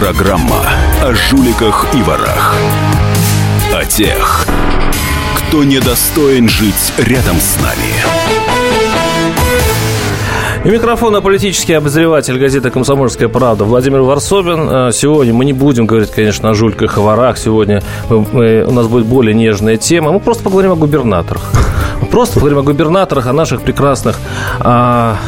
Программа о жуликах и ворах. О тех, кто недостоин жить рядом с нами. И микрофона политический обозреватель газеты «Комсомольская правда» Владимир Варсобин. Э, сегодня мы не будем говорить, конечно, о жульках и ворах. Сегодня мы, мы, у нас будет более нежная тема. Мы просто поговорим о губернаторах. Просто поговорим о губернаторах, о наших прекрасных а,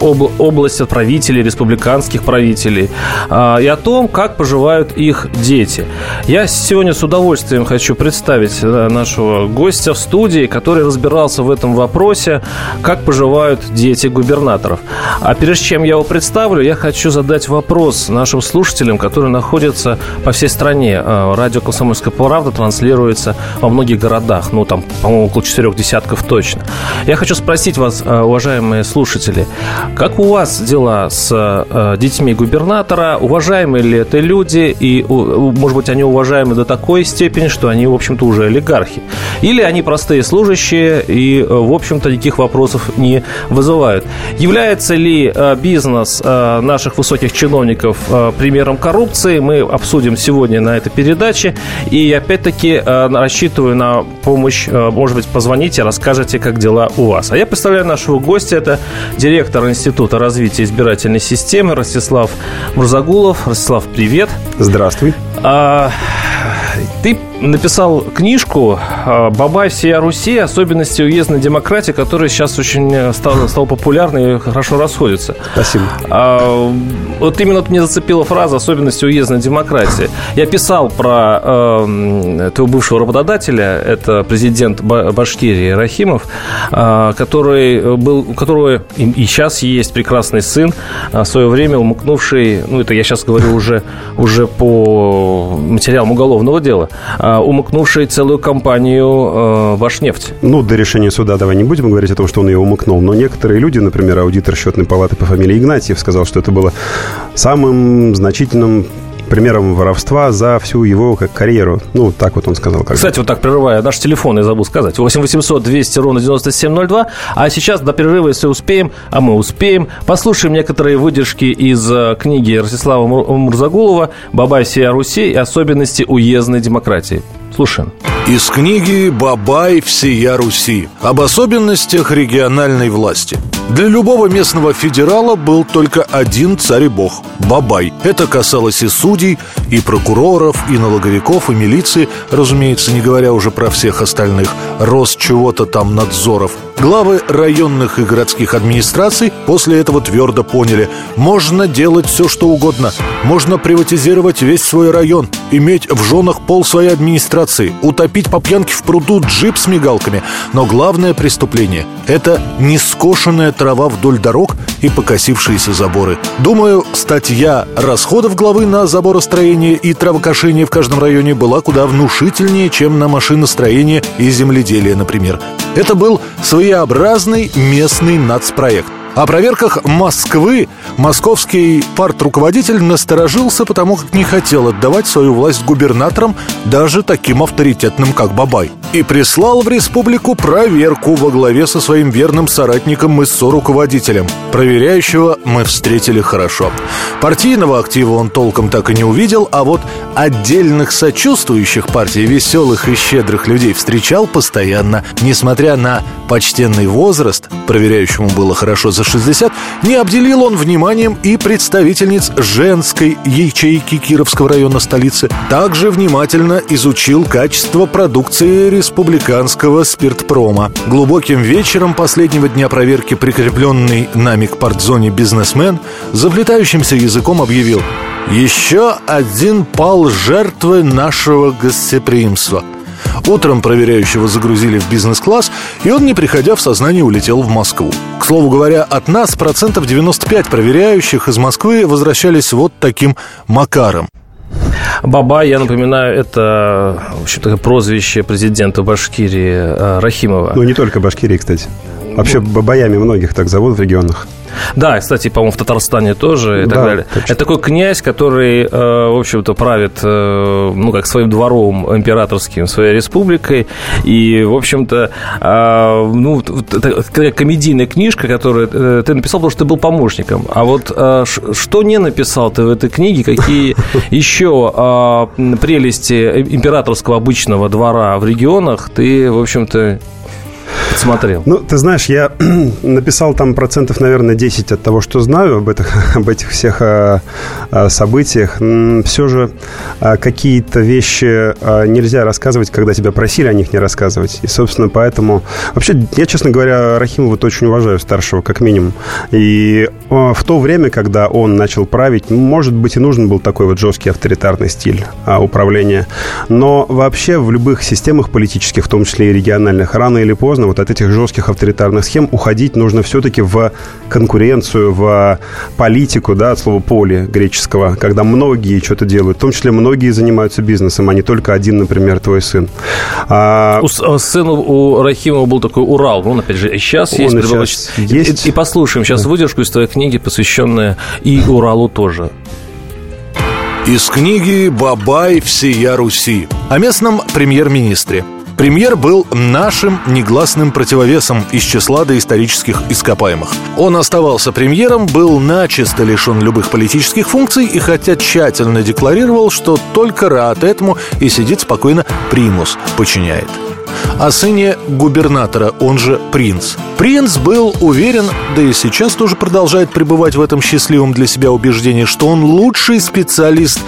об, область правителей, республиканских правителей, а, и о том, как поживают их дети. Я сегодня с удовольствием хочу представить нашего гостя в студии, который разбирался в этом вопросе, как поживают дети губернаторов. А прежде чем я его представлю, я хочу задать вопрос нашим слушателям, которые находятся по всей стране. А, радио «Комсомольская правда» транслируется во многих городах, ну, там, по-моему, около четырех десятков точно. Я хочу спросить вас, а, уважаемые слушатели, как у вас дела с э, детьми губернатора? Уважаемые ли это люди? И, может быть, они уважаемы до такой степени, что они, в общем-то, уже олигархи? Или они простые служащие и, э, в общем-то, никаких вопросов не вызывают? Является ли э, бизнес э, наших высоких чиновников э, примером коррупции? Мы обсудим сегодня на этой передаче. И, опять-таки, э, рассчитываю на помощь. Э, может быть, позвоните, расскажете, как дела у вас. А я представляю нашего гостя. Это директор Института развития избирательной системы Ростислав Мурзагулов. Ростислав, привет. Здравствуй. А, ты написал книжку а, «Бабай всея Руси. Особенности уездной демократии», которая сейчас очень э, стала, стала популярной и хорошо расходится. Спасибо. А, вот именно мне зацепила фраза «особенности уездной демократии». Я писал про э, твоего бывшего работодателя, это президент Башкирии Рахимов, э, который был, у которого и, и сейчас есть прекрасный сын, а в свое время умыкнувший, ну это я сейчас говорю уже, уже по материалам уголовного дела, а, умыкнувший целую компанию э, «Вашнефть». Ну, до решения суда давай не будем говорить о том, что он ее умыкнул. Но некоторые люди, например, аудитор счетной палаты по фамилии Игнатьев сказал, что это было самым значительным примером воровства за всю его как карьеру. Ну, так вот он сказал. Когда. Кстати, вот так прерывая, наш телефон я забыл сказать. 8 800 200 ровно 9702. А сейчас до перерыва, если успеем, а мы успеем, послушаем некоторые выдержки из э, книги Ростислава Мурзагулова «Бабай сия Руси особенности уездной демократии». Слушаем. Из книги «Бабай всея Руси» об особенностях региональной власти. Для любого местного федерала был только один царь и бог – Бабай. Это касалось и судей, и прокуроров, и налоговиков, и милиции, разумеется, не говоря уже про всех остальных, рост чего-то там надзоров – Главы районных и городских администраций после этого твердо поняли Можно делать все, что угодно Можно приватизировать весь свой район Иметь в женах пол своей администрации Утопить по пьянке в пруду джип с мигалками. Но главное преступление – это нескошенная трава вдоль дорог и покосившиеся заборы. Думаю, статья расходов главы на заборостроение и травокошение в каждом районе была куда внушительнее, чем на машиностроение и земледелие, например. Это был своеобразный местный нацпроект. О проверках Москвы московский партруководитель насторожился, потому как не хотел отдавать свою власть губернаторам, даже таким авторитетным, как Бабай. И прислал в республику проверку во главе со своим верным соратником и руководителем. Проверяющего мы встретили хорошо. Партийного актива он толком так и не увидел, а вот отдельных сочувствующих партии веселых и щедрых людей встречал постоянно. Несмотря на почтенный возраст, проверяющему было хорошо за 60, не обделил он вниманием и представительниц женской ячейки Кировского района столицы. Также внимательно изучил качество продукции республиканского спиртпрома. Глубоким вечером последнего дня проверки прикрепленный нами к партзоне бизнесмен заплетающимся языком объявил «Еще один пал жертвы нашего гостеприимства». Утром проверяющего загрузили в бизнес-класс, и он, не приходя в сознание, улетел в Москву. К слову говоря, от нас процентов 95 проверяющих из Москвы возвращались вот таким макаром. Баба, я напоминаю, это, в общем-то, прозвище президента Башкирии э, Рахимова. Ну, не только Башкирии, кстати. Вообще бабаями многих так зовут в регионах. Да, кстати, по-моему, в Татарстане тоже и так Да, далее. точно. Это такой князь, который, э, в общем-то, правит, э, ну, как своим двором императорским, своей республикой. И, в общем-то, э, ну, такая комедийная книжка, которую э, ты написал, потому что ты был помощником. А вот что не написал ты в этой книге, какие еще э, прелести императорского обычного двора в регионах ты, в общем-то, подсмотрел? Ну, ты знаешь, я написал там процентов, наверное, 10 от того, что знаю об этих, об этих всех а, а, событиях. Все же а, какие-то вещи нельзя рассказывать, когда тебя просили о них не рассказывать. И, собственно, поэтому... Вообще, я, честно говоря, Рахимова вот очень уважаю, старшего, как минимум. И в то время, когда он начал править, может быть, и нужен был такой вот жесткий авторитарный стиль управления. Но вообще в любых системах политических, в том числе и региональных, рано или поздно вот от этих жестких авторитарных схем уходить нужно все-таки в конкуренцию, в политику, да, от слова поле греческого, когда многие что-то делают, в том числе многие занимаются бизнесом, а не только один, например, твой сын. А, У э, сына у Рахимова был такой Урал. Он, опять же, и сейчас Он есть. и И- есть. И, и послушаем сейчас выдержку из твоей книги, посвященная и Уралу тоже. Из книги «Бабай всея Руси» о местном премьер-министре. Премьер был нашим негласным противовесом из числа доисторических ископаемых. Он оставался премьером, был начисто лишен любых политических функций и хотя тщательно декларировал, что только рад этому и сидит спокойно примус, подчиняет. О сыне губернатора, он же принц. Принц был уверен, да и сейчас тоже продолжает пребывать в этом счастливом для себя убеждении, что он лучший специалист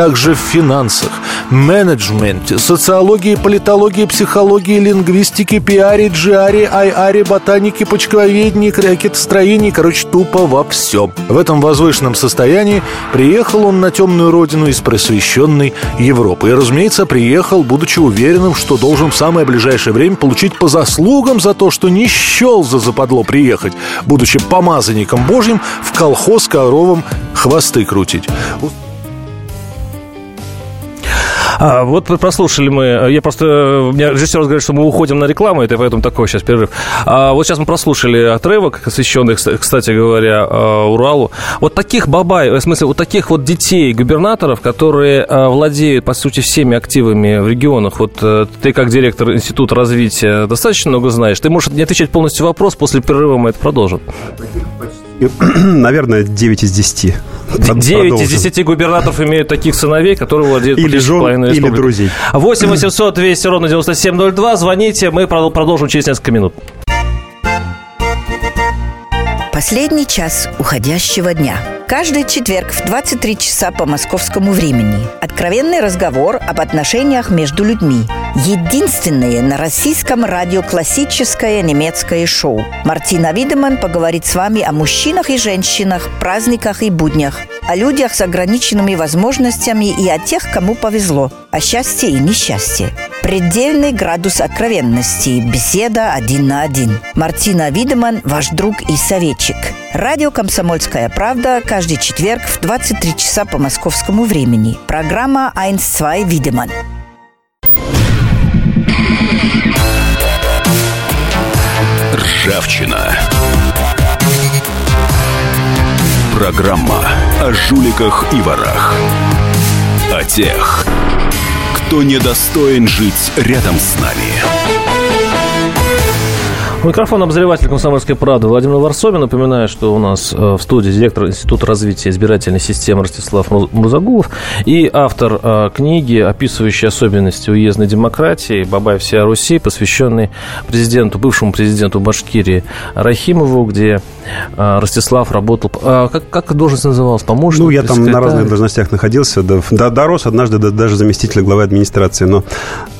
также в финансах, менеджменте, социологии, политологии, психологии, лингвистике, пиаре, джиаре, айаре, ботанике, почковедении, ракетостроении, короче, тупо во всем. В этом возвышенном состоянии приехал он на темную родину из просвещенной Европы. И, разумеется, приехал, будучи уверенным, что должен в самое ближайшее время получить по заслугам за то, что не счел за западло приехать, будучи помазанником Божьим, в колхоз коровам хвосты крутить. А, вот прослушали мы, я просто, у меня режиссер говорит, что мы уходим на рекламу, это поэтому такой сейчас перерыв. А, вот сейчас мы прослушали отрывок, посвященный, кста- кстати говоря, а, Уралу. Вот таких бабай, в смысле, вот таких вот детей губернаторов, которые владеют, по сути, всеми активами в регионах, вот э, ты как директор Института развития достаточно много знаешь, ты можешь не отвечать полностью вопрос, после перерыва мы это продолжим. И, наверное, 9 из 10. Прод- 9 из продолжим. 10 губернаторов имеют таких сыновей, которые владеют Или жен, половиной или друзей. 8 800 200 ровно 9702. Звоните, мы продол- продолжим через несколько минут. Последний час уходящего дня. Каждый четверг в 23 часа по московскому времени. Откровенный разговор об отношениях между людьми. Единственное на российском радио классическое немецкое шоу. Мартина Видеман поговорит с вами о мужчинах и женщинах, праздниках и буднях, о людях с ограниченными возможностями и о тех, кому повезло, о счастье и несчастье. Предельный градус откровенности. Беседа один на один. Мартина Видеман, ваш друг и советчик. Радио «Комсомольская правда» каждый четверг в 23 часа по московскому времени. Программа «1-2 Видеман». Ржавчина. Программа о жуликах и ворах. О тех, кто недостоин жить рядом с нами. У микрофона обозреватель «Комсомольской правды» Владимир Варсобин. Напоминаю, что у нас э, в студии директор Института развития избирательной системы Ростислав Мурзагулов и автор э, книги, описывающей особенности уездной демократии «Бабай всея Руси», посвященной президенту, бывшему президенту Башкирии Рахимову, где э, Ростислав работал... как, как должность называлась? Помощник? Ну, я там на разных должностях находился. до- до- дорос однажды до даже заместителя главы администрации. Но,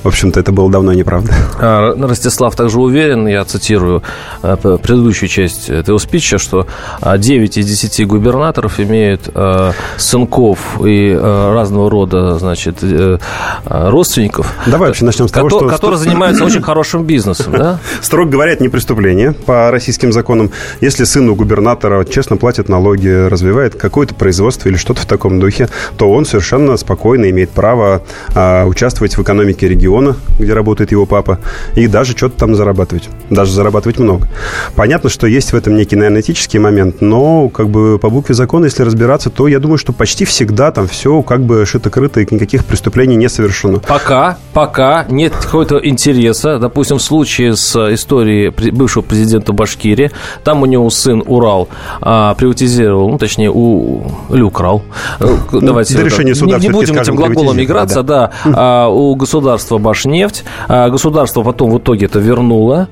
в общем-то, это было давно неправда. Ростислав также уверен, я цитирую э, п- предыдущую часть этого спича, что а, 9 из 10 губернаторов имеют э, сынков и э, разного рода, значит, э, э, родственников. Давай вообще начнем с того, кото- что- Которые занимаются очень хорошим бизнесом, да? Строго говоря, это не преступление по российским законам. Если сын у губернатора честно платит налоги, развивает какое-то производство или что-то в таком духе, то он совершенно спокойно имеет право а, участвовать в экономике региона, где работает его папа, и даже что-то там зарабатывать. Даже зарабатывать много. Понятно, что есть в этом некий, наверное, этический момент, но как бы по букве закона, если разбираться, то я думаю, что почти всегда там все как бы шито-крыто и никаких преступлений не совершено. Пока, пока нет какого-то интереса, допустим, в случае с историей бывшего президента Башкирии, там у него сын Урал а, приватизировал, ну, точнее, у, или украл. Ну, Давайте до решения суда не, не будем этим глаголом играться, да. да. А, у государства Башнефть, а, государство потом в итоге это вернуло,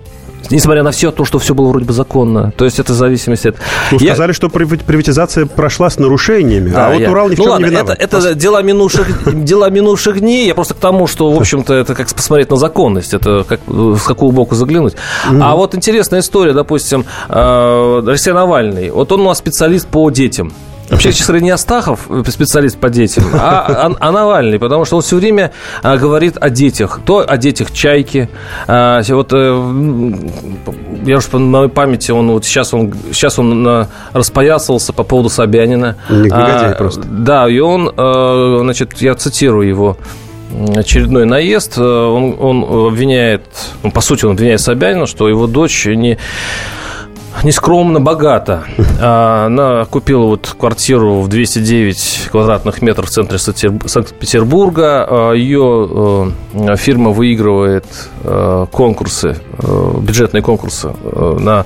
Несмотря на все то, что все было вроде бы законно. То есть это зависимость от... Ну, я... сказали, что приватизация прошла с нарушениями, да, а вот я... Урал ни в ну, чем ладно, не виноват. Это, это дела, минувших, дела минувших дней. Я просто к тому, что, в общем-то, это как посмотреть на законность. Это как, с какого боку заглянуть. Mm-hmm. А вот интересная история, допустим, э, Россия Навальный. Вот он у нас специалист по детям. Вообще, честно не Астахов, э, специалист по детям, а, а, а Навальный, потому что он все время а, говорит о детях. То о детях чайки. А, вот э, я уж по моей памяти, он вот сейчас он, сейчас он распоясался по поводу Собянина. Негодяй а, просто. Да, и он, а, значит, я цитирую его очередной наезд. Он, он обвиняет, ну, по сути, он обвиняет Собянина, что его дочь не нескромно богата. А, она купила вот квартиру в 209 квадратных метров в центре Санкт-Петербурга. А, Ее э, фирма выигрывает э, конкурсы, э, бюджетные конкурсы на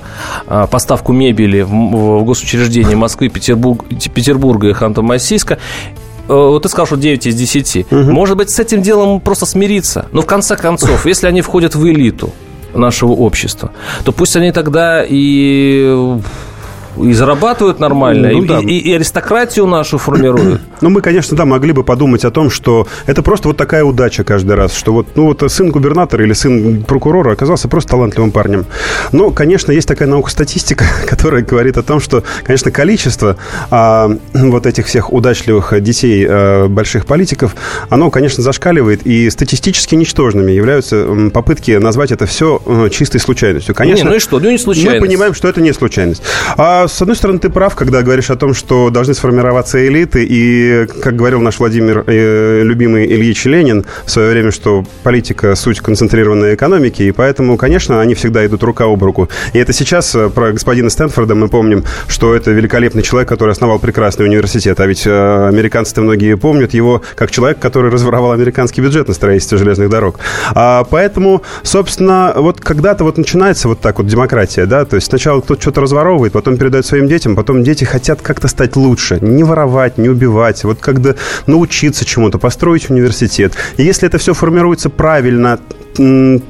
поставку мебели в госучреждения Москвы, Петербурга и Ханты-Мансийска вот ты сказал, что 9 из 10. Угу. Может быть, с этим делом просто смириться. Но в конце концов, если они входят в элиту, нашего общества, то пусть они тогда и и зарабатывают нормально, ну, и, да. и, и аристократию нашу формируют. Ну, мы, конечно, да, могли бы подумать о том, что это просто вот такая удача каждый раз, что вот, ну, вот сын губернатора или сын прокурора оказался просто талантливым парнем. Но, конечно, есть такая наука-статистика, которая говорит о том, что, конечно, количество а, вот этих всех удачливых детей а, больших политиков, оно, конечно, зашкаливает, и статистически ничтожными являются попытки назвать это все а, чистой случайностью. Конечно, не, ну и что? Ну, не случайность. Мы понимаем, что это не случайность. А с одной стороны, ты прав, когда говоришь о том, что должны сформироваться элиты, и, как говорил наш Владимир, э, любимый Ильич Ленин в свое время, что политика – суть концентрированной экономики, и поэтому, конечно, они всегда идут рука об руку. И это сейчас э, про господина Стэнфорда мы помним, что это великолепный человек, который основал прекрасный университет, а ведь э, американцы-то многие помнят его как человек, который разворовал американский бюджет на строительство железных дорог. А, поэтому, собственно, вот когда-то вот начинается вот так вот демократия, да, то есть сначала кто-то что-то разворовывает, потом перед передают своим детям, потом дети хотят как-то стать лучше. Не воровать, не убивать, вот когда научиться чему-то, построить университет. И если это все формируется правильно,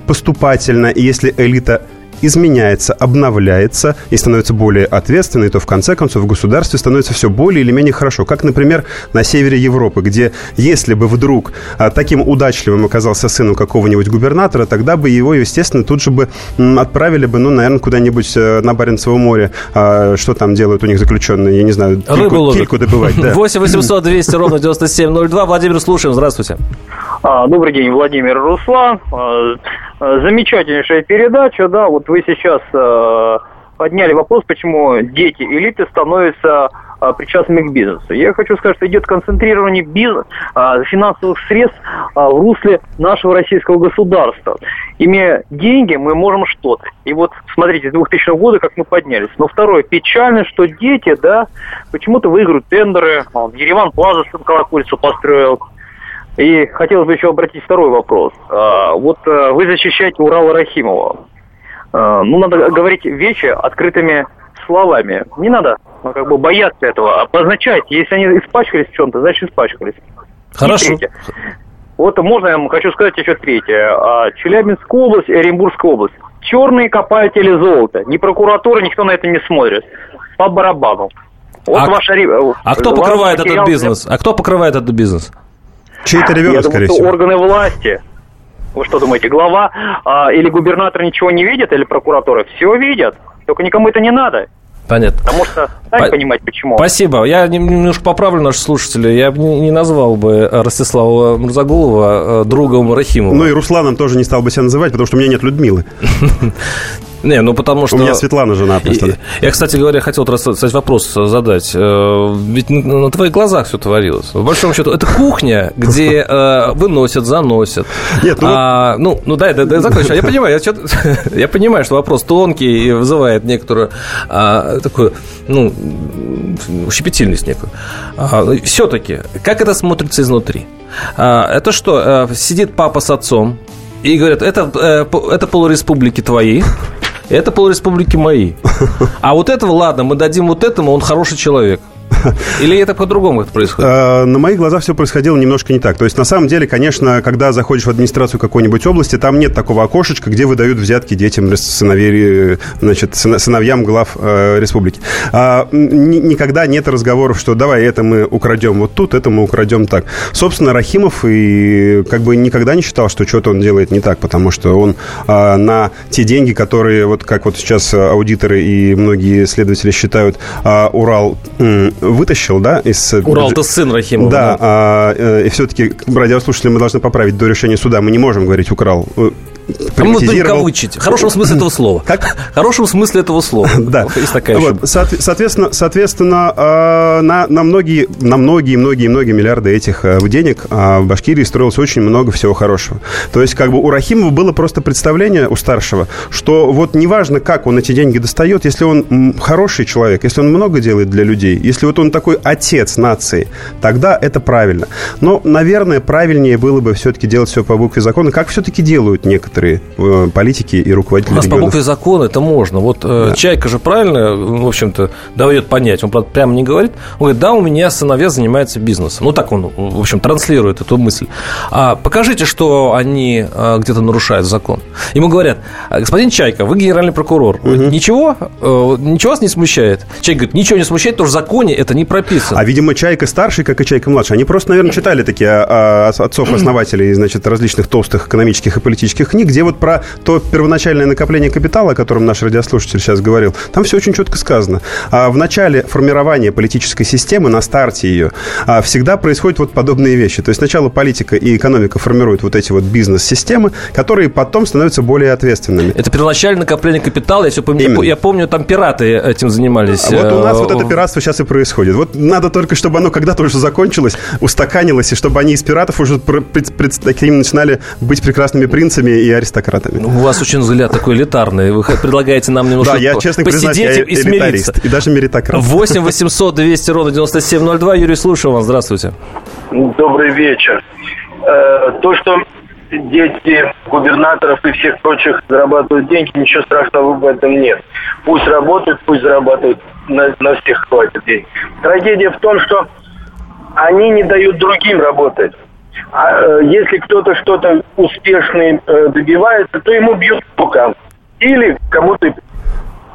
поступательно, и если элита изменяется, обновляется и становится более ответственной, то в конце концов в государстве становится все более или менее хорошо. Как, например, на севере Европы, где если бы вдруг а, таким удачливым оказался сыном какого-нибудь губернатора, тогда бы его, естественно, тут же бы отправили бы, ну, наверное, куда-нибудь э, на Баренцево море. А, что там делают у них заключенные? Я не знаю. Рыбу кильку, кильку добывать. Да. 8 800 200 ровно 9702. Владимир, слушаем. Здравствуйте. А, добрый день, Владимир Руслан. А, замечательнейшая передача, да, вот вы сейчас подняли вопрос, почему дети элиты становятся причастными к бизнесу. Я хочу сказать, что идет концентрирование бизнес, финансовых средств в русле нашего российского государства. Имея деньги, мы можем что-то. И вот смотрите, с 2000 года как мы поднялись. Но второе, печально, что дети, да, почему-то выиграют тендеры. Ереван Плаза колокольцу построил, и хотелось бы еще обратить второй вопрос. А, вот э, вы защищаете Урала Рахимова. А, ну, надо говорить вещи открытыми словами. Не надо ну, как бы бояться этого. Обозначайте, если они испачкались в чем-то, значит испачкались. Хорошо. Вот можно я вам хочу сказать еще третье. А, Челябинская область и Оренбургская область. Черные копатели золота. Ни прокуратура, никто на это не смотрит. По барабану. Вот а, ваша... а кто покрывает этот бизнес? А кто покрывает этот бизнес? Чей-то ребенок, скорее думаю, всего. органы власти. Вы что думаете, глава а, или губернатор ничего не видят, или прокуратура? Все видят, только никому это не надо. Понятно. Потому что, сами По- понимать, почему. Спасибо. Я немножко поправлю наших слушателей. Я бы не назвал бы Ростислава Мурзагулова э, другом Рахимова. Ну и Русланом тоже не стал бы себя называть, потому что у меня нет Людмилы. Не, ну потому что... У меня Светлана жена просто. Я, кстати говоря, хотел, кстати, вопрос задать. Э, ведь на твоих глазах все творилось. В большом счету, это кухня, где э, выносят, заносят. Нет, ну... А, ну, ну дай, дай, дай закончу. Я понимаю, я, я понимаю, что вопрос тонкий и вызывает некоторую а, такую, ну, щепетильность некую. А, все-таки, как это смотрится изнутри? А, это что, э, сидит папа с отцом, и говорят, это, это полуреспублики твои, это полуреспублики мои. А вот этого, ладно, мы дадим вот этому, он хороший человек. Или это по-другому происходит? А, на моих глазах все происходило немножко не так. То есть, на самом деле, конечно, когда заходишь в администрацию какой-нибудь области, там нет такого окошечка, где выдают взятки детям, сыновей, значит, сыновьям глав э, республики. А, никогда нет разговоров, что давай это мы украдем вот тут, это мы украдем так. Собственно, Рахимов и как бы никогда не считал, что что-то он делает не так, потому что он а, на те деньги, которые, вот как вот сейчас аудиторы и многие следователи считают, Урал вытащил, да, из... Урал-то сын Рахимова. Да, да. А, э, и все-таки радиослушатели мы должны поправить до решения суда. Мы не можем говорить «украл» приватизировал... В хорошем смысле этого слова. Как? В хорошем смысле этого слова. Да. Есть такая вот. Соответственно, соответственно а, на, на многие, на многие, многие, многие миллиарды этих э, денег а, в Башкирии строилось очень много всего хорошего. То есть, как бы у Рахимова было просто представление у старшего, что вот неважно, как он эти деньги достает, если он хороший человек, если он много делает для людей, если вот он такой отец нации, тогда это правильно. Но, наверное, правильнее было бы все-таки делать все по букве закона, как все-таки делают некоторые некоторые э, политики и руководители У нас регионов. по букве закона это можно. Вот э, да. Чайка же правильно, в общем-то, дает понять. Он, правда, прямо не говорит. Он говорит, да, у меня сыновья занимаются бизнесом. Ну, так он, в общем, транслирует эту мысль. А покажите, что они э, где-то нарушают закон. Ему говорят, господин Чайка, вы генеральный прокурор. Угу. Ничего? Ничего вас не смущает? Чайка говорит, ничего не смущает, потому что в законе это не прописано. А, видимо, Чайка старший, как и Чайка младший. Они просто, наверное, читали такие а, а, отцов-основателей, значит, различных толстых экономических и политических книг, где вот про то первоначальное накопление капитала, о котором наш радиослушатель сейчас говорил, там все очень четко сказано. А в начале формирования политической системы, на старте ее, а, всегда происходят вот подобные вещи. То есть сначала политика и экономика формируют вот эти вот бизнес-системы, которые потом становятся более ответственными. Это первоначальное накопление капитала, я все помню. Именно. Я помню, там пираты этим занимались. А вот у нас вот это пиратство сейчас и происходит. Вот надо только, чтобы оно когда-то уже закончилось, устаканилось, и чтобы они из пиратов уже такими начинали быть прекрасными принцами и аристократами. Ну, у вас очень взгляд такой элитарный. Вы предлагаете нам немножко да, я, честно посидеть я и смириться. И даже меритократ. 8 800 200 ровно 9702. Юрий, слушаю вас. Здравствуйте. Добрый вечер. Э, то, что дети губернаторов и всех прочих зарабатывают деньги, ничего страшного в этом нет. Пусть работают, пусть зарабатывают, на, на всех хватит денег. Трагедия в том, что они не дают другим работать. А э, если кто-то что-то успешный э, добивается, то ему бьют рукам. Или кому-то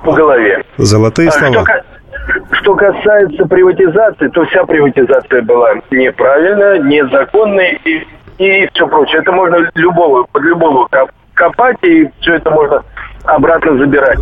по голове. Золотые а слова. Что, что касается приватизации, то вся приватизация была неправильная, незаконная и, и все прочее. Это можно любого, под любого копать, и все это можно обратно забирать.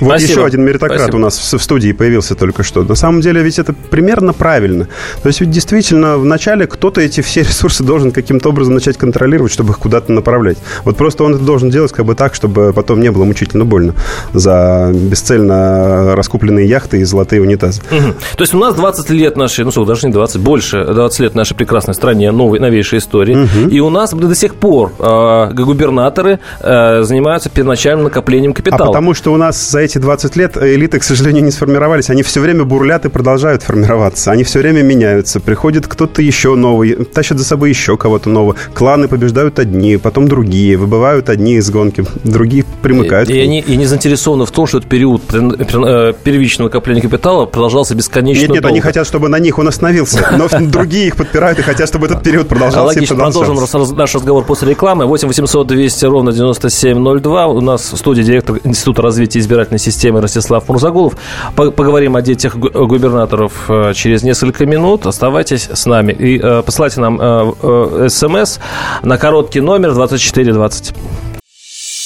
Вот Спасибо. еще один меритократ Спасибо. у нас в студии появился только что. На самом деле ведь это примерно правильно. То есть ведь действительно вначале кто-то эти все ресурсы должен каким-то образом начать контролировать, чтобы их куда-то направлять. Вот просто он это должен делать как бы так, чтобы потом не было мучительно больно за бесцельно раскупленные яхты и золотые унитазы. Угу. То есть у нас 20 лет нашей, ну что, даже не 20, больше 20 лет нашей прекрасной стране, новой, новейшей истории. Угу. И у нас до сих пор э, губернаторы э, занимаются первоначальным накоплением капитала. А потому что у нас за эти 20 лет элиты, к сожалению, не сформировались. Они все время бурлят и продолжают формироваться. Они все время меняются. Приходит кто-то еще новый, тащат за собой еще кого-то нового. Кланы побеждают одни, потом другие. Выбывают одни из гонки, другие примыкают. И, и они и не заинтересованы в том, что этот период э, первичного накопления капитала продолжался бесконечно Нет, нет, долго. они хотят, чтобы на них он остановился. Но другие их подпирают и хотят, чтобы этот период продолжался Логично. Продолжим наш разговор после рекламы. 8 800 200 ровно 9702. У нас в студии директор Института развития избирательной системы Ростислав Мурзагулов. Поговорим о детях губернаторов э, через несколько минут. Оставайтесь с нами и э, посылайте нам э, смс на короткий номер 2420.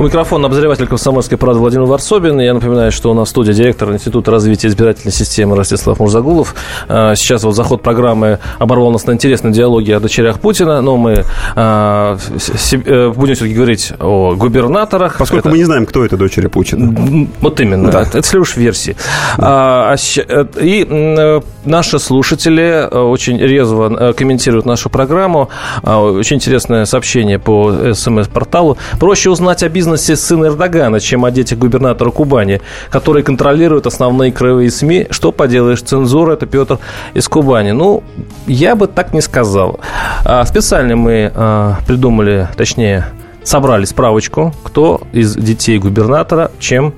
У микрофона обозреватель комсомольской правды Владимир Варсобин. Я напоминаю, что у нас в студии директор Института развития избирательной системы Ростислав Мурзагулов. А, сейчас вот заход программы оборвал нас на интересной диалоге о дочерях Путина, но мы а, э, будем все-таки говорить о губернаторах. Поскольку это... мы не знаем, кто это дочери Путина. Вот именно. Да. Это, это лишь версии. Да. А, э, и э, наши слушатели очень резво комментируют нашу программу. Очень интересное сообщение по СМС-порталу. Проще узнать о бизнесе бизнесе сын Эрдогана, чем о детях губернатора Кубани, который контролирует основные краевые СМИ. Что поделаешь, цензура – это Петр из Кубани. Ну, я бы так не сказал. А, специально мы а, придумали, точнее, собрали справочку, кто из детей губернатора чем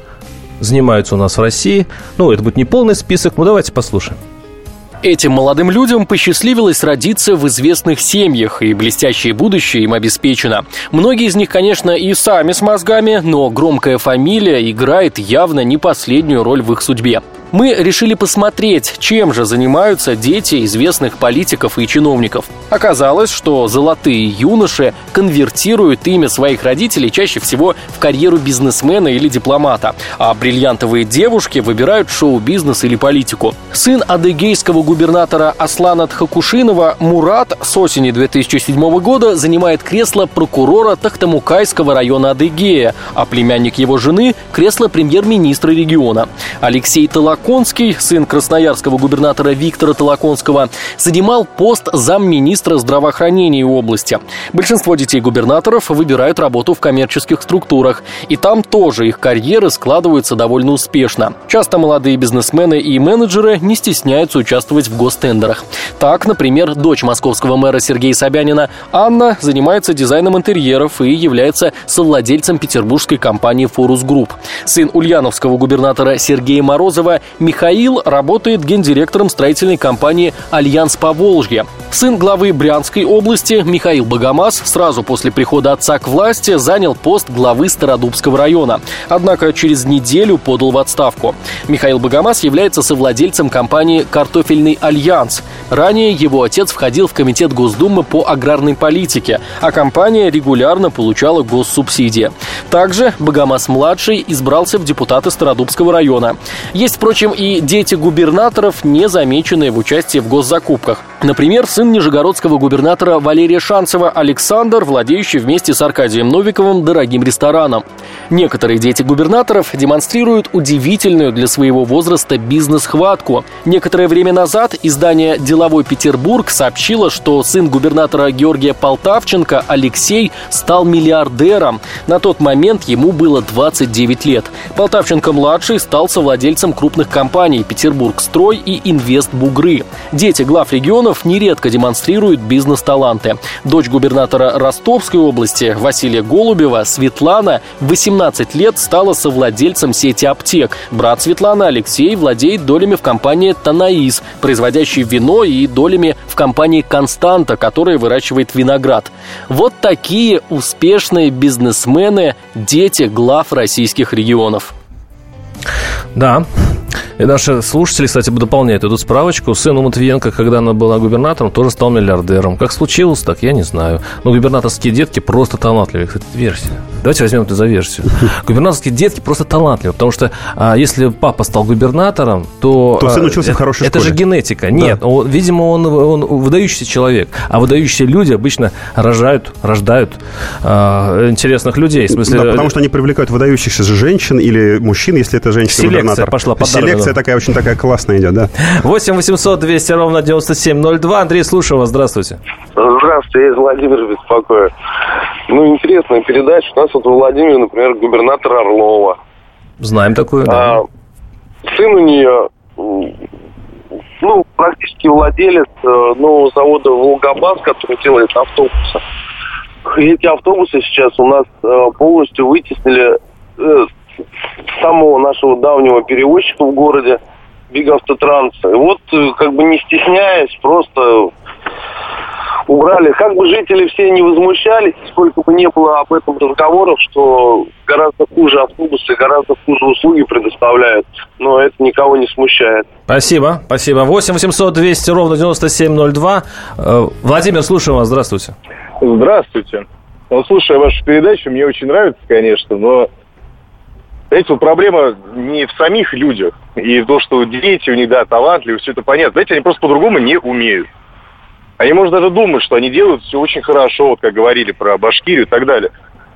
занимаются у нас в России. Ну, это будет не полный список, но давайте послушаем. Этим молодым людям посчастливилось родиться в известных семьях, и блестящее будущее им обеспечено. Многие из них, конечно, и сами с мозгами, но громкая фамилия играет явно не последнюю роль в их судьбе мы решили посмотреть, чем же занимаются дети известных политиков и чиновников. Оказалось, что золотые юноши конвертируют имя своих родителей чаще всего в карьеру бизнесмена или дипломата, а бриллиантовые девушки выбирают шоу-бизнес или политику. Сын адыгейского губернатора Аслана Тхакушинова Мурат с осени 2007 года занимает кресло прокурора Тахтамукайского района Адыгея, а племянник его жены – кресло премьер-министра региона. Алексей Талак Толоконский, сын красноярского губернатора Виктора Толоконского, занимал пост замминистра здравоохранения области. Большинство детей губернаторов выбирают работу в коммерческих структурах, и там тоже их карьеры складываются довольно успешно. Часто молодые бизнесмены и менеджеры не стесняются участвовать в гостендерах. Так, например, дочь московского мэра Сергея Собянина Анна занимается дизайном интерьеров и является совладельцем петербургской компании «Форус Групп». Сын ульяновского губернатора Сергея Морозова Михаил работает гендиректором строительной компании «Альянс Поволжье». Сын главы Брянской области Михаил Богомаз сразу после прихода отца к власти занял пост главы Стародубского района. Однако через неделю подал в отставку. Михаил Богомаз является совладельцем компании «Картофельный альянс». Ранее его отец входил в Комитет Госдумы по аграрной политике, а компания регулярно получала госсубсидии. Также Богомаз-младший избрался в депутаты Стародубского района. Есть, впрочем, и дети губернаторов, не замеченные в участии в госзакупках. Например, сын нижегородского губернатора Валерия Шанцева Александр, владеющий вместе с Аркадием Новиковым дорогим рестораном. Некоторые дети губернаторов демонстрируют удивительную для своего возраста бизнес-хватку. Некоторое время назад издание «Деловой Петербург» сообщило, что сын губернатора Георгия Полтавченко Алексей стал миллиардером. На тот момент ему было 29 лет. Полтавченко-младший стал совладельцем крупных компаний «Петербург-строй» и «Инвест Бугры». Дети глав регионов регионов нередко демонстрируют бизнес-таланты. Дочь губернатора Ростовской области Василия Голубева, Светлана, в 18 лет стала совладельцем сети аптек. Брат Светланы, Алексей, владеет долями в компании «Танаис», производящей вино, и долями в компании «Константа», которая выращивает виноград. Вот такие успешные бизнесмены – дети глав российских регионов. Да, и наши слушатели, кстати, дополняют эту справочку. Сын у Матвиенко, когда она была губернатором, тоже стал миллиардером. Как случилось, так я не знаю. Но губернаторские детки просто талантливые. Кстати, версия. Давайте возьмем это за версию. Губернаторские детки просто талантливые, потому что а, если папа стал губернатором, то... То сын а, учился а, в хорошей это, школе. Это же генетика. Нет, да. он, видимо, он, он выдающийся человек. А выдающиеся люди обычно рожают, рождают а, интересных людей. В смысле, да, потому что они привлекают выдающихся женщин или мужчин, если это женщина-губернатор. Селекция пошла по Селекция такая очень такая классная идет, да. 8 800 200 ровно 9702. Андрей, слушаю вас. Здравствуйте. Здравствуйте, я из Владимира беспокою. ну, интересная передача. У нас вот в Владимире, например, губернатор Орлова. Знаем такую, да. А, сын у нее, ну, практически владелец э, нового завода «Волгобас», который делает автобусы. Эти автобусы сейчас у нас э, полностью вытеснили э, самого нашего давнего перевозчика в городе, Биг Автотранс. И вот, э, как бы не стесняясь, просто убрали. Как бы жители все не возмущались, сколько бы не было об этом разговоров, что гораздо хуже автобусы, гораздо хуже услуги предоставляют. Но это никого не смущает. Спасибо, спасибо. 8 800 200 ровно 9702. Э, Владимир, слушаем вас. Здравствуйте. Здравствуйте. Ну, слушая вашу передачу, мне очень нравится, конечно, но знаете, вот проблема не в самих людях. И то, что дети у них, да, талантливые, все это понятно. Знаете, они просто по-другому не умеют. Они, может, даже думают, что они делают все очень хорошо, вот как говорили про Башкирию и так далее.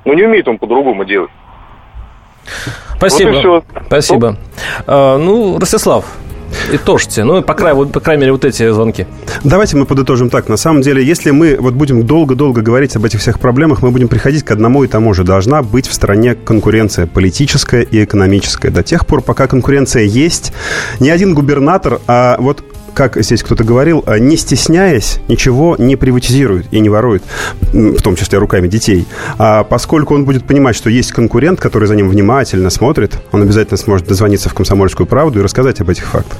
Но не умеют он по-другому делать. Спасибо. Вот. Спасибо. А, ну, Ростислав, итожьте. Ну, по, край, по крайней мере, вот эти звонки. Давайте мы подытожим так. На самом деле, если мы вот будем долго-долго говорить об этих всех проблемах, мы будем приходить к одному и тому же. Должна быть в стране конкуренция политическая и экономическая. До тех пор, пока конкуренция есть, ни один губернатор, а вот как здесь кто-то говорил, а, не стесняясь, ничего не приватизирует и не ворует, в том числе руками детей. А поскольку он будет понимать, что есть конкурент, который за ним внимательно смотрит, он обязательно сможет дозвониться в «Комсомольскую правду» и рассказать об этих фактах.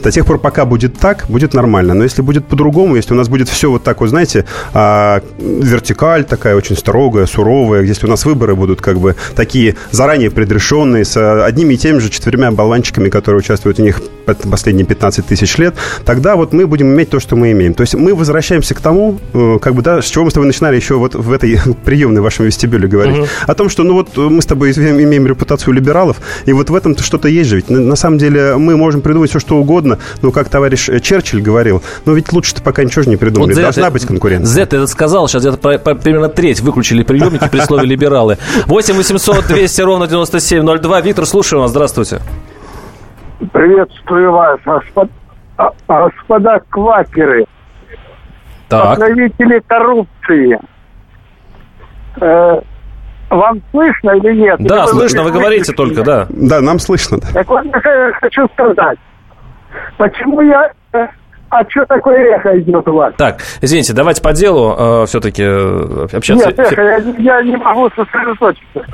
До тех пор, пока будет так, будет нормально. Но если будет по-другому, если у нас будет все вот так вот, знаете, а, вертикаль такая очень строгая, суровая, если у нас выборы будут как бы такие заранее предрешенные, с одними и теми же четырьмя болванчиками, которые участвуют в них последние 15 тысяч лет, тогда вот мы будем иметь то, что мы имеем. То есть мы возвращаемся к тому, э, как бы, да, с чего мы с тобой начинали еще вот в этой приемной вашем вестибюле говорить. Угу. О том, что, ну вот мы с тобой имеем репутацию либералов, и вот в этом что-то есть же. Ведь на самом деле мы можем придумать все, что угодно, но, как товарищ Черчилль говорил, ну ведь лучше-то пока ничего же не придумали. Вот Должна быть конкуренция. Z это сказал, сейчас где-то примерно треть выключили приемники при слове либералы. 8 800 200 ровно 9702. Виктор, слушаю вас. Здравствуйте. Приветствую вас. А, господа квакеры, так. покровители коррупции. Э, вам слышно или нет? Да, или слышно, вы, вы говорите только, да. Да, нам слышно. Так вот, я хочу сказать, почему я... Э, а что такое эхо идет у вас? Так, извините, давайте по делу э, все-таки э, общаться. Нет, эхо, я, я не могу сосредоточиться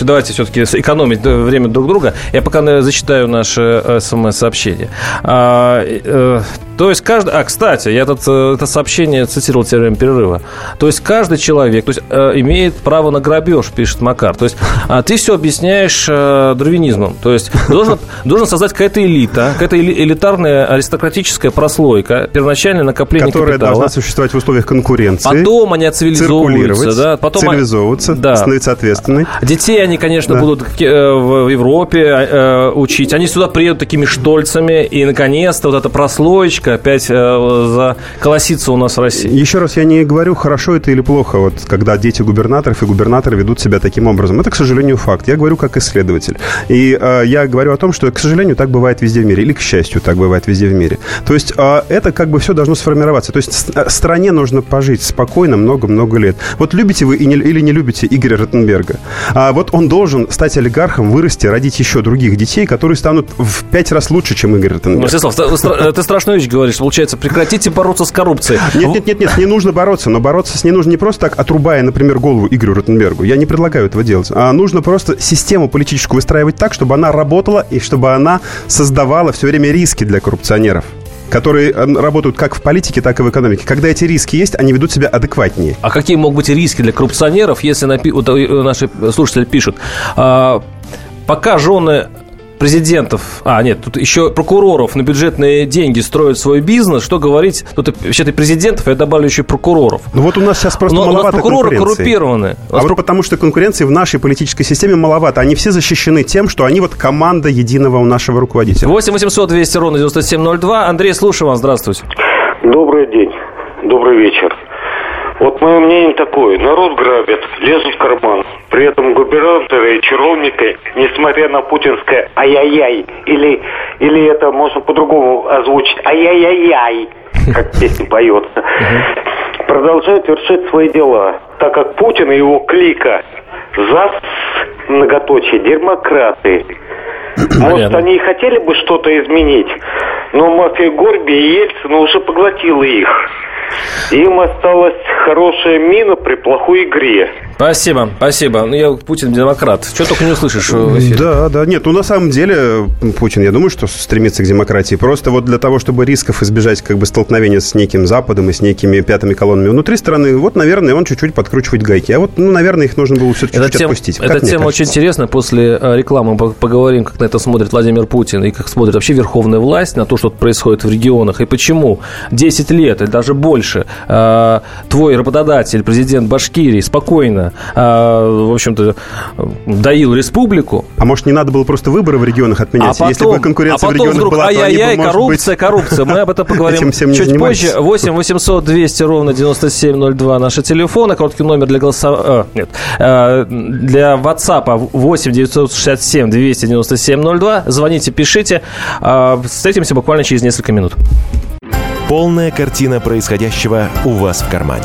давайте все-таки экономить время друг друга. Я пока зачитаю наше э, смс-сообщение. А, э, то есть каждый... А, кстати, я этот, э, это сообщение цитировал время перерыва. То есть каждый человек то есть, имеет право на грабеж, пишет Макар. То есть а ты все объясняешь дарвинизмом. То есть должен, должен создать какая-то элита, какая-то элитарная аристократическая прослойка, первоначальное накопление Которая капитала. должна существовать в условиях конкуренции. Потом они цивилизовываются. Да, потом цивилизовываться, да. становиться ответственной. Детей они, конечно, да. будут э, в Европе э, учить. Они сюда приедут такими штольцами, и, наконец-то, вот эта прослоечка опять э, заколосится у нас в России. Еще раз, я не говорю, хорошо это или плохо, вот когда дети губернаторов и губернаторы ведут себя таким образом. Это, к сожалению, факт. Я говорю как исследователь. И э, я говорю о том, что, к сожалению, так бывает везде в мире. Или, к счастью, так бывает везде в мире. То есть э, это как бы все должно сформироваться. То есть стране нужно пожить спокойно много-много лет. Вот любите вы или не любите Игоря Ротенберга? А вот он должен стать олигархом, вырасти, родить еще других детей, которые станут в пять раз лучше, чем Игорь Ротенберг. Ну, Вячеслав, ты страшную вещь говоришь. Получается, прекратите бороться с коррупцией. Нет, нет, нет, нет, не нужно бороться. Но бороться с ней нужно не просто так, отрубая, например, голову Игорю Ротенбергу. Я не предлагаю этого делать. А нужно просто систему политическую выстраивать так, чтобы она работала и чтобы она создавала все время риски для коррупционеров которые э, работают как в политике, так и в экономике. Когда эти риски есть, они ведут себя адекватнее. А какие могут быть риски для коррупционеров, если напи- вот э, наши слушатели пишут, а, пока жены президентов, а нет, тут еще прокуроров на бюджетные деньги строят свой бизнес, что говорить, тут вообще-то президентов, я добавлю еще прокуроров. Ну вот у нас сейчас просто Но маловато у нас прокуроры коррупированы. А вот потому что конкуренции в нашей политической системе маловато. Они все защищены тем, что они вот команда единого у нашего руководителя. 8 800 200 ровно 9702. Андрей, слушаю вас, здравствуйте. Добрый день, добрый вечер. Вот мое мнение такое. Народ грабит, лезут в карман. При этом губернаторы и чиновники, несмотря на путинское ай-яй-яй, или, или это можно по-другому озвучить, ай-яй-яй-яй, как песня поется, продолжают вершить свои дела, так как Путин и его клика ЗАС, многоточие, демократы. Может, они и хотели бы что-то изменить, но мафия Горби и Ельцина уже поглотила их. Им осталась хорошая мина при плохой игре. Спасибо, спасибо. Ну, я Путин демократ. Что только не услышишь в эфире. Да, да. Нет, ну на самом деле Путин, я думаю, что стремится к демократии. Просто вот для того, чтобы рисков избежать как бы столкновения с неким Западом и с некими пятыми колоннами внутри страны, вот, наверное, он чуть-чуть подкручивает гайки. А вот, ну, наверное, их нужно было все-таки Эта чуть тема, отпустить. Эта тема очень интересна. После э, рекламы мы поговорим, как на это смотрит Владимир Путин и как смотрит вообще верховная власть на то, что происходит в регионах, и почему 10 лет или даже больше э, твой работодатель, президент Башкирии, спокойно, э, в общем-то, доил республику. А может, не надо было просто выборы в регионах отменять? А Если бы конкуренция а в потом регионах вдруг, была, то они бы, ай-яй-яй, коррупция, быть, коррупция. Мы об этом поговорим чуть занимались. позже. 8 800 200 ровно 9702 наши телефоны. Короткий номер для голоса... э, нет. э, для WhatsApp 8 967 297 02. Звоните, пишите. Э, Встретимся буквально через несколько минут. Полная картина происходящего у вас в кармане.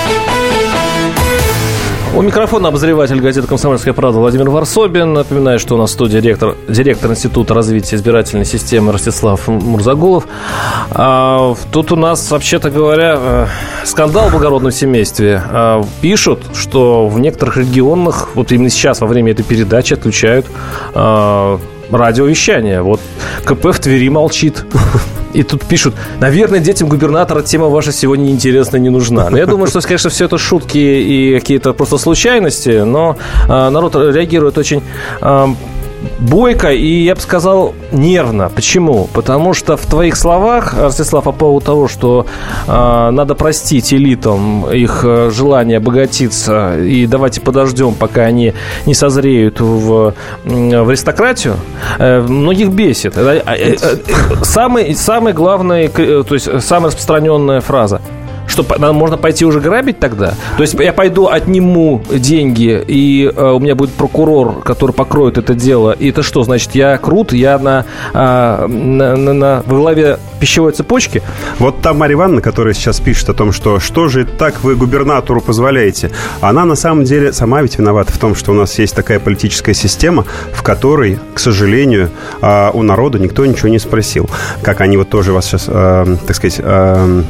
У микрофона обозреватель газеты «Комсомольская правда» Владимир Варсобин. Напоминаю, что у нас в студии директор, директор Института развития избирательной системы Ростислав Мурзагулов. А, тут у нас, вообще-то говоря, э, скандал в благородном семействе. А, пишут, что в некоторых регионах, вот именно сейчас, во время этой передачи, отключают а, радиовещание. Вот КП в Твери молчит. И тут пишут, наверное, детям губернатора тема ваша сегодня неинтересна, не нужна. Но я думаю, что, конечно, все это шутки и какие-то просто случайности, но э, народ реагирует очень э, бойко и, я бы сказал, нервно. Почему? Потому что в твоих словах, Ростислав, по поводу того, что э, надо простить элитам их э, желание обогатиться и давайте подождем, пока они не созреют в, в аристократию, э, многих бесит. Это, э, э, э, самый, самый главный, э, то есть самая распространенная фраза – что можно пойти уже грабить тогда? То есть я пойду, отниму деньги, и э, у меня будет прокурор, который покроет это дело. И это что, значит, я крут, я на, а, на, на- на- во главе пищевой цепочки? Вот та Марья Ивановна, которая сейчас пишет о том, что что же так вы губернатору позволяете, она на самом деле сама ведь виновата в том, что у нас есть такая политическая система, в которой, к сожалению, а, у народа никто ничего не спросил. Как они вот тоже вас сейчас, а, так сказать, а,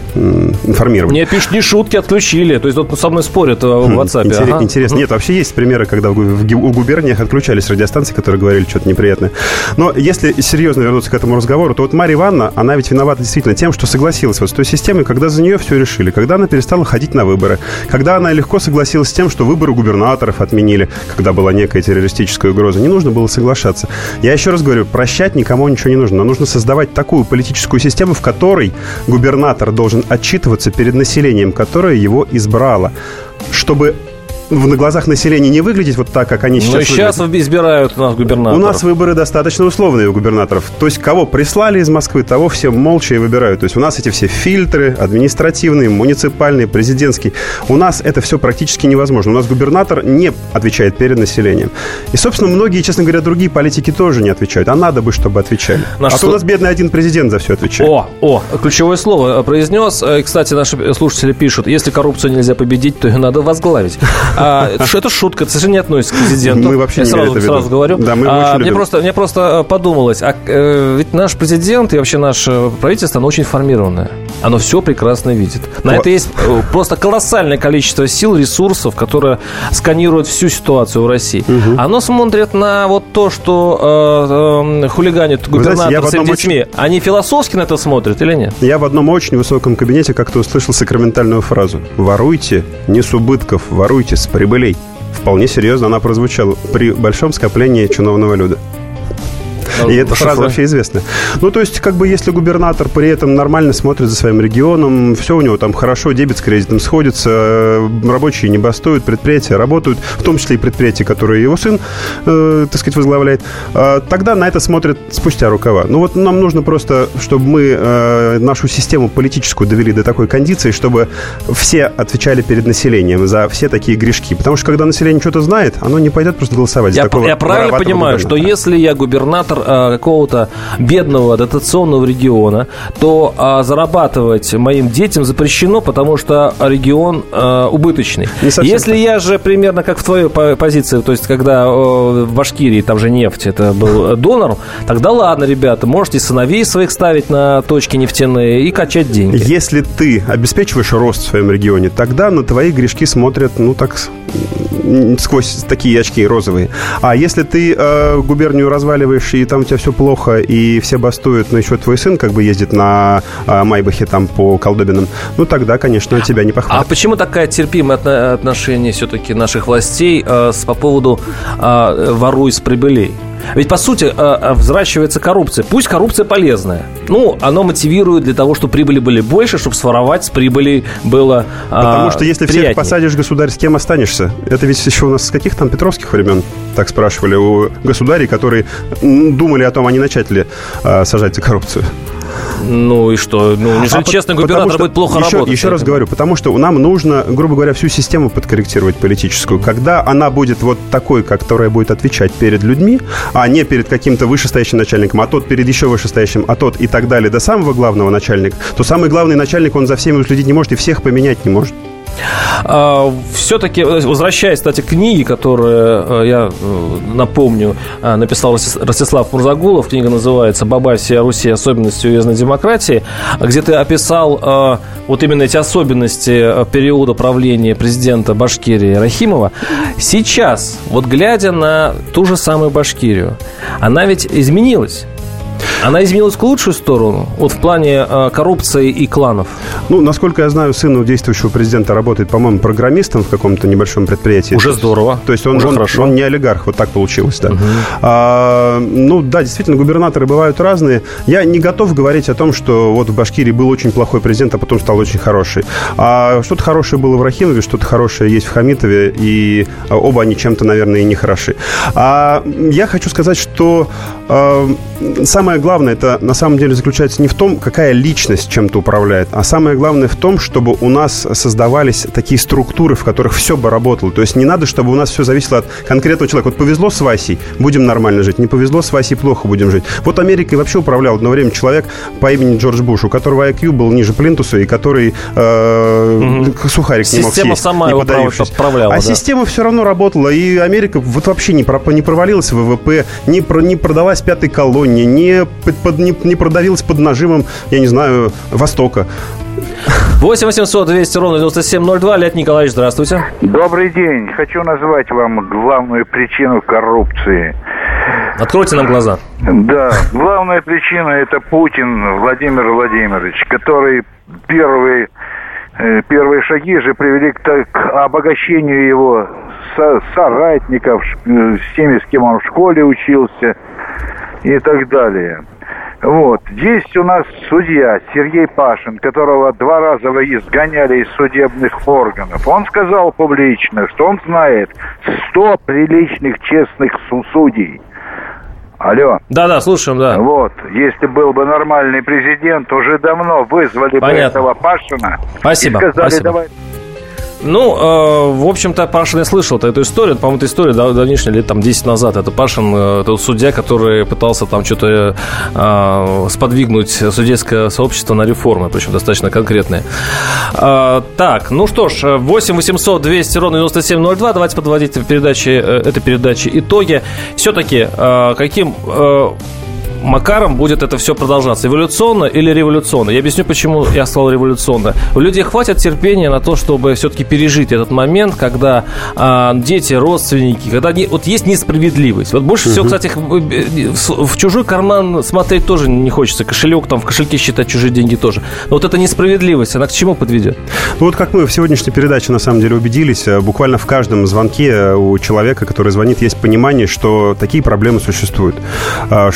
информировали. Мне пишут, не шутки, отключили. То есть вот со мной спорят э, в WhatsApp. Интерес- Ага. Интересно. Нет, вообще есть примеры, когда в, у губерниях отключались радиостанции, которые говорили что-то неприятное. Но если серьезно вернуться к этому разговору, то вот Марья Ивановна, она ведь виновата действительно тем, что согласилась вот с той системой, когда за нее все решили, когда она перестала ходить на выборы, когда она легко согласилась с тем, что выборы губернаторов отменили, когда была некая террористическая угроза. Не нужно было соглашаться. Я еще раз говорю, прощать никому ничего не нужно. Но нужно создавать такую политическую систему, в которой губернатор должен отчитываться перед населением, которое его избрало, чтобы на глазах населения не выглядеть вот так, как они сейчас Ну и сейчас выглядят. избирают у нас губернатора. У нас выборы достаточно условные у губернаторов. То есть кого прислали из Москвы, того все молча и выбирают. То есть у нас эти все фильтры административные, муниципальные, президентские. У нас это все практически невозможно. У нас губернатор не отвечает перед населением. И, собственно, многие, честно говоря, другие политики тоже не отвечают. А надо бы, чтобы отвечали. Наш а то слу- у нас бедный один президент за все отвечает. О, о, ключевое слово произнес. Э, Кстати, наши слушатели пишут, если коррупцию нельзя победить, то ее надо возглавить. А, это шутка, это совершенно не относится к президенту. Мы вообще я не сразу, сразу говорю. Да, мы а, мне просто, мне просто подумалось, а э, ведь наш президент и вообще наше правительство, оно очень информированное. Оно все прекрасно видит. На это есть э, просто колоссальное количество сил, ресурсов, которые сканируют всю ситуацию в России. Угу. Оно смотрит на вот то, что э, э, хулиганит губернатор с детьми. Очень... Они философски на это смотрят или нет? Я в одном очень высоком кабинете как-то услышал сакраментальную фразу. Воруйте не с убытков, воруйте с прибылей. Вполне серьезно она прозвучала при большом скоплении чиновного люда. И эта фраза вообще известна. Ну, то есть, как бы, если губернатор при этом нормально смотрит за своим регионом, все у него там хорошо, дебет с кредитом сходится, э, рабочие не бастуют, предприятия работают, в том числе и предприятия, которые его сын, э, так сказать, возглавляет, э, тогда на это смотрят спустя рукава. Ну, вот нам нужно просто, чтобы мы э, нашу систему политическую довели до такой кондиции, чтобы все отвечали перед населением за все такие грешки. Потому что, когда население что-то знает, оно не пойдет просто голосовать я, Я правильно понимаю, что если я губернатор Э, какого-то бедного дотационного региона, то а, зарабатывать моим детям запрещено, потому что регион а, убыточный. Если я же примерно как в твоей позиции, то есть когда в Башкирии, там же нефть, это был донор, тогда ладно, ребята, можете сыновей своих ставить на точки нефтяные и качать деньги. Если ты обеспечиваешь рост в своем регионе, тогда на твои грешки смотрят, ну так, сквозь такие очки розовые. А если ты э, губернию разваливаешь и там у тебя все плохо, и все бастуют, но еще твой сын как бы ездит на а, Майбахе там по колдобинам, ну тогда, конечно, тебя не похвалят. А почему такая терпимое отношение все-таки наших властей э, с, по поводу э, «воруй с прибылей»? Ведь, по сути, э, э, взращивается коррупция. Пусть коррупция полезная. Ну, оно мотивирует для того, чтобы прибыли были больше, чтобы своровать с прибыли было Потому что если приятнее. всех посадишь, государь, с кем останешься? Это ведь еще у нас с каких там петровских времен? Так спрашивали у государей, которые думали о том, а не начать ли а, сажать за коррупцию. Ну и что? Ну, неужели а честный губернатор будет плохо еще, работать? Еще раз говорю, потому что нам нужно, грубо говоря, всю систему подкорректировать политическую. Когда она будет вот такой, которая будет отвечать перед людьми, а не перед каким-то вышестоящим начальником, а тот перед еще вышестоящим, а тот и так далее до самого главного начальника, то самый главный начальник, он за всеми уследить не может и всех поменять не может. А, Все-таки, возвращаясь, кстати, к книге, которую, э, я э, напомню, э, написал Ростислав Мурзагулов, книга называется «Бабай всея Руси. Особенности уездной демократии», где ты описал вот именно эти особенности периода правления президента Башкирии Рахимова. Сейчас, вот глядя на ту же самую Башкирию, она ведь изменилась. Она изменилась в лучшую сторону? Вот в плане э, коррупции и кланов? Ну, насколько я знаю, сын у действующего президента работает, по-моему, программистом в каком-то небольшом предприятии. Уже здорово. То есть он, Уже он, хорошо. он не олигарх, вот так получилось, да. Угу. А, ну, да, действительно, губернаторы бывают разные. Я не готов говорить о том, что вот в Башкирии был очень плохой президент, а потом стал очень хороший. А что-то хорошее было в Рахимове, что-то хорошее есть в Хамитове, и оба они чем-то, наверное, и не хороши. А я хочу сказать, что э, самое главное, это на самом деле заключается не в том, какая личность чем-то управляет, а самое главное в том, чтобы у нас создавались такие структуры, в которых все бы работало. То есть не надо, чтобы у нас все зависело от конкретного человека. Вот повезло с Васей, будем нормально жить. Не повезло с Васей, плохо будем жить. Вот Америкой вообще управлял одно время человек по имени Джордж Буш, у которого IQ был ниже плинтуса, и который э, угу. сухарик система не мог съесть, сама не его управляла. А да. система все равно работала, и Америка вот вообще не, не провалилась в ВВП, не, про, не продалась пятой колонии, не, под, не, не продавилась под нажимом, я не знаю, Востока. 8 800 200 ровно 9702. Леонид Николаевич, здравствуйте. Добрый день. Хочу назвать вам главную причину коррупции. Откройте нам глаза. Да, главная причина это Путин Владимир Владимирович, который первые, э, первые шаги же привели к, к обогащению его со, соратников, э, с теми, с кем он в школе учился и так далее. Вот. Есть у нас судья Сергей Пашин, которого два раза изгоняли из судебных органов. Он сказал публично, что он знает 100 приличных, честных судей. Алло. Да-да, слушаем, да. Вот. Если был бы нормальный президент, уже давно вызвали Понятно. бы этого Пашина. Спасибо. И сказали, Спасибо. давай Ну, э, в общем-то, Пашин я слышал эту историю. По-моему, эта история да, давнишняя, лет там 10 назад. Это Пашин, э, тот судья, который пытался там что-то э, сподвигнуть судейское сообщество на реформы, причем достаточно конкретные. Э, так, ну что ж, 8 800 200 ровно 9702. Давайте подводить передачи, э, этой передачи итоги. Все-таки, э, каким... Э, макаром будет это все продолжаться? Эволюционно или революционно? Я объясню, почему я сказал революционно. У людей хватит терпения на то, чтобы все-таки пережить этот момент, когда а, дети, родственники, когда не, вот есть несправедливость. Вот больше всего, кстати, в, в чужой карман смотреть тоже не хочется. Кошелек там, в кошельке считать чужие деньги тоже. Но вот эта несправедливость, она к чему подведет? Ну вот как мы в сегодняшней передаче на самом деле убедились, э, буквально в каждом звонке э, у человека, который звонит, есть понимание, что такие проблемы существуют. А,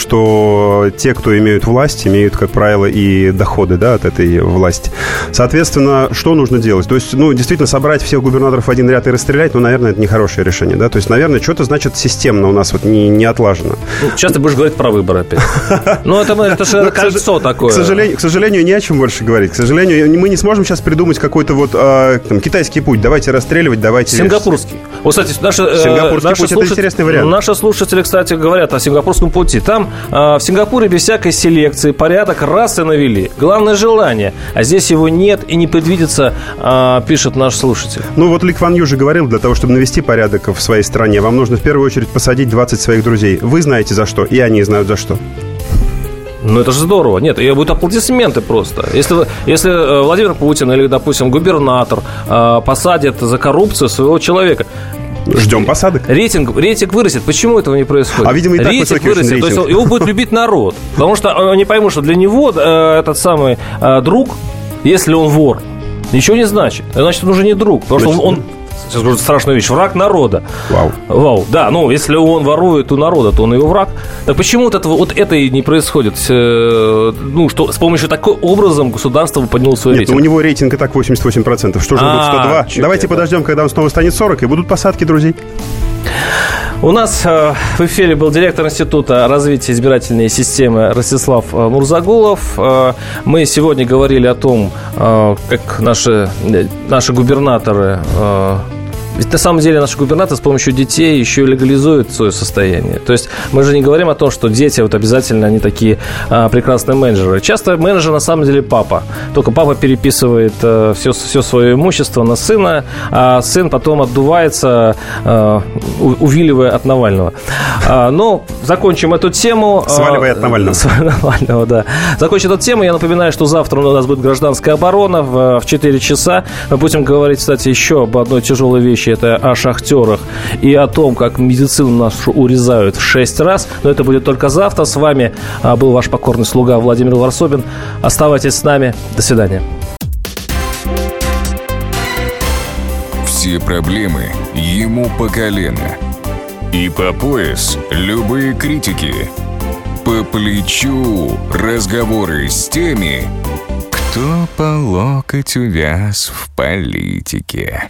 что те, кто имеют власть, имеют, как правило, и доходы да, от этой власти. Соответственно, что нужно делать? То есть, ну, действительно, собрать всех губернаторов в один ряд и расстрелять, ну, наверное, это нехорошее решение, да? То есть, наверное, что-то, значит, системно у нас вот не, не отлажено. Ну, сейчас ты будешь говорить про выборы опять. Ну, это, это же кольцо такое. К сожалению, к сожалению, не о чем больше говорить. К сожалению, мы не сможем сейчас придумать какой-то вот а, там, китайский путь. Давайте расстреливать, давайте... Сингапурский. Вот, кстати, наши, э, Сингапурский наши путь слушатели, это интересный вариант. Наши слушатели, кстати, говорят о сингапурском пути. Там э, Сингапуре без всякой селекции порядок раз и навели. Главное желание. А здесь его нет и не предвидится, э, пишет наш слушатель. Ну вот Лик Ван Ю же говорил, для того, чтобы навести порядок в своей стране, вам нужно в первую очередь посадить 20 своих друзей. Вы знаете за что, и они знают за что. Ну, это же здорово. Нет, и будут аплодисменты просто. Если, если э, Владимир Путин или, допустим, губернатор э, посадит за коррупцию своего человека, Ждем посадок. Рейтинг, рейтинг вырастет. Почему этого не происходит? А, видимо, и так рейтинг вырастет. Рейтинг. То есть его будет любить народ. Потому что они поймут, что для него э, этот самый э, друг, если он вор, ничего не значит. Значит, он уже не друг. Потому значит, что он, он сейчас скажу страшную вещь, враг народа. Вау. Вау, да, ну, если он ворует у народа, то он его враг. Так почему вот, этого, вот это и не происходит? Э, ну, что с помощью такой образом государство подняло свой Нет, рейтинг? Ну, у него рейтинг и так 88%. Что же он будет 102? Давайте подождем, когда он снова станет 40, и будут посадки друзей. У нас э, в эфире был директор Института развития избирательной системы Ростислав э, Мурзагулов. Э, мы сегодня говорили о том, как наши, наши губернаторы ведь на самом деле наши губернаторы с помощью детей еще и легализуют свое состояние. То есть мы же не говорим о том, что дети вот обязательно они такие а, прекрасные менеджеры. Часто менеджер на самом деле папа. Только папа переписывает а, все, все свое имущество на сына, а сын потом отдувается, а, увиливая от Навального. А, но закончим эту тему. А, Сваливая от Навального. Навального, да. Закончим эту тему. Я напоминаю, что завтра у нас будет гражданская оборона в, в 4 часа. Мы будем говорить, кстати, еще об одной тяжелой вещи вещи, это о шахтерах и о том, как медицину нашу урезают в 6 раз. Но это будет только завтра. С вами а, был ваш покорный слуга Владимир Варсобин. Оставайтесь с нами. До свидания. Все проблемы ему по колено. И по пояс любые критики. По плечу разговоры с теми, кто по локоть увяз в политике.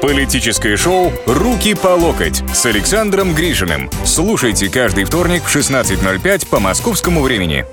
Политическое шоу «Руки по локоть» с Александром Гришиным. Слушайте каждый вторник в 16.05 по московскому времени.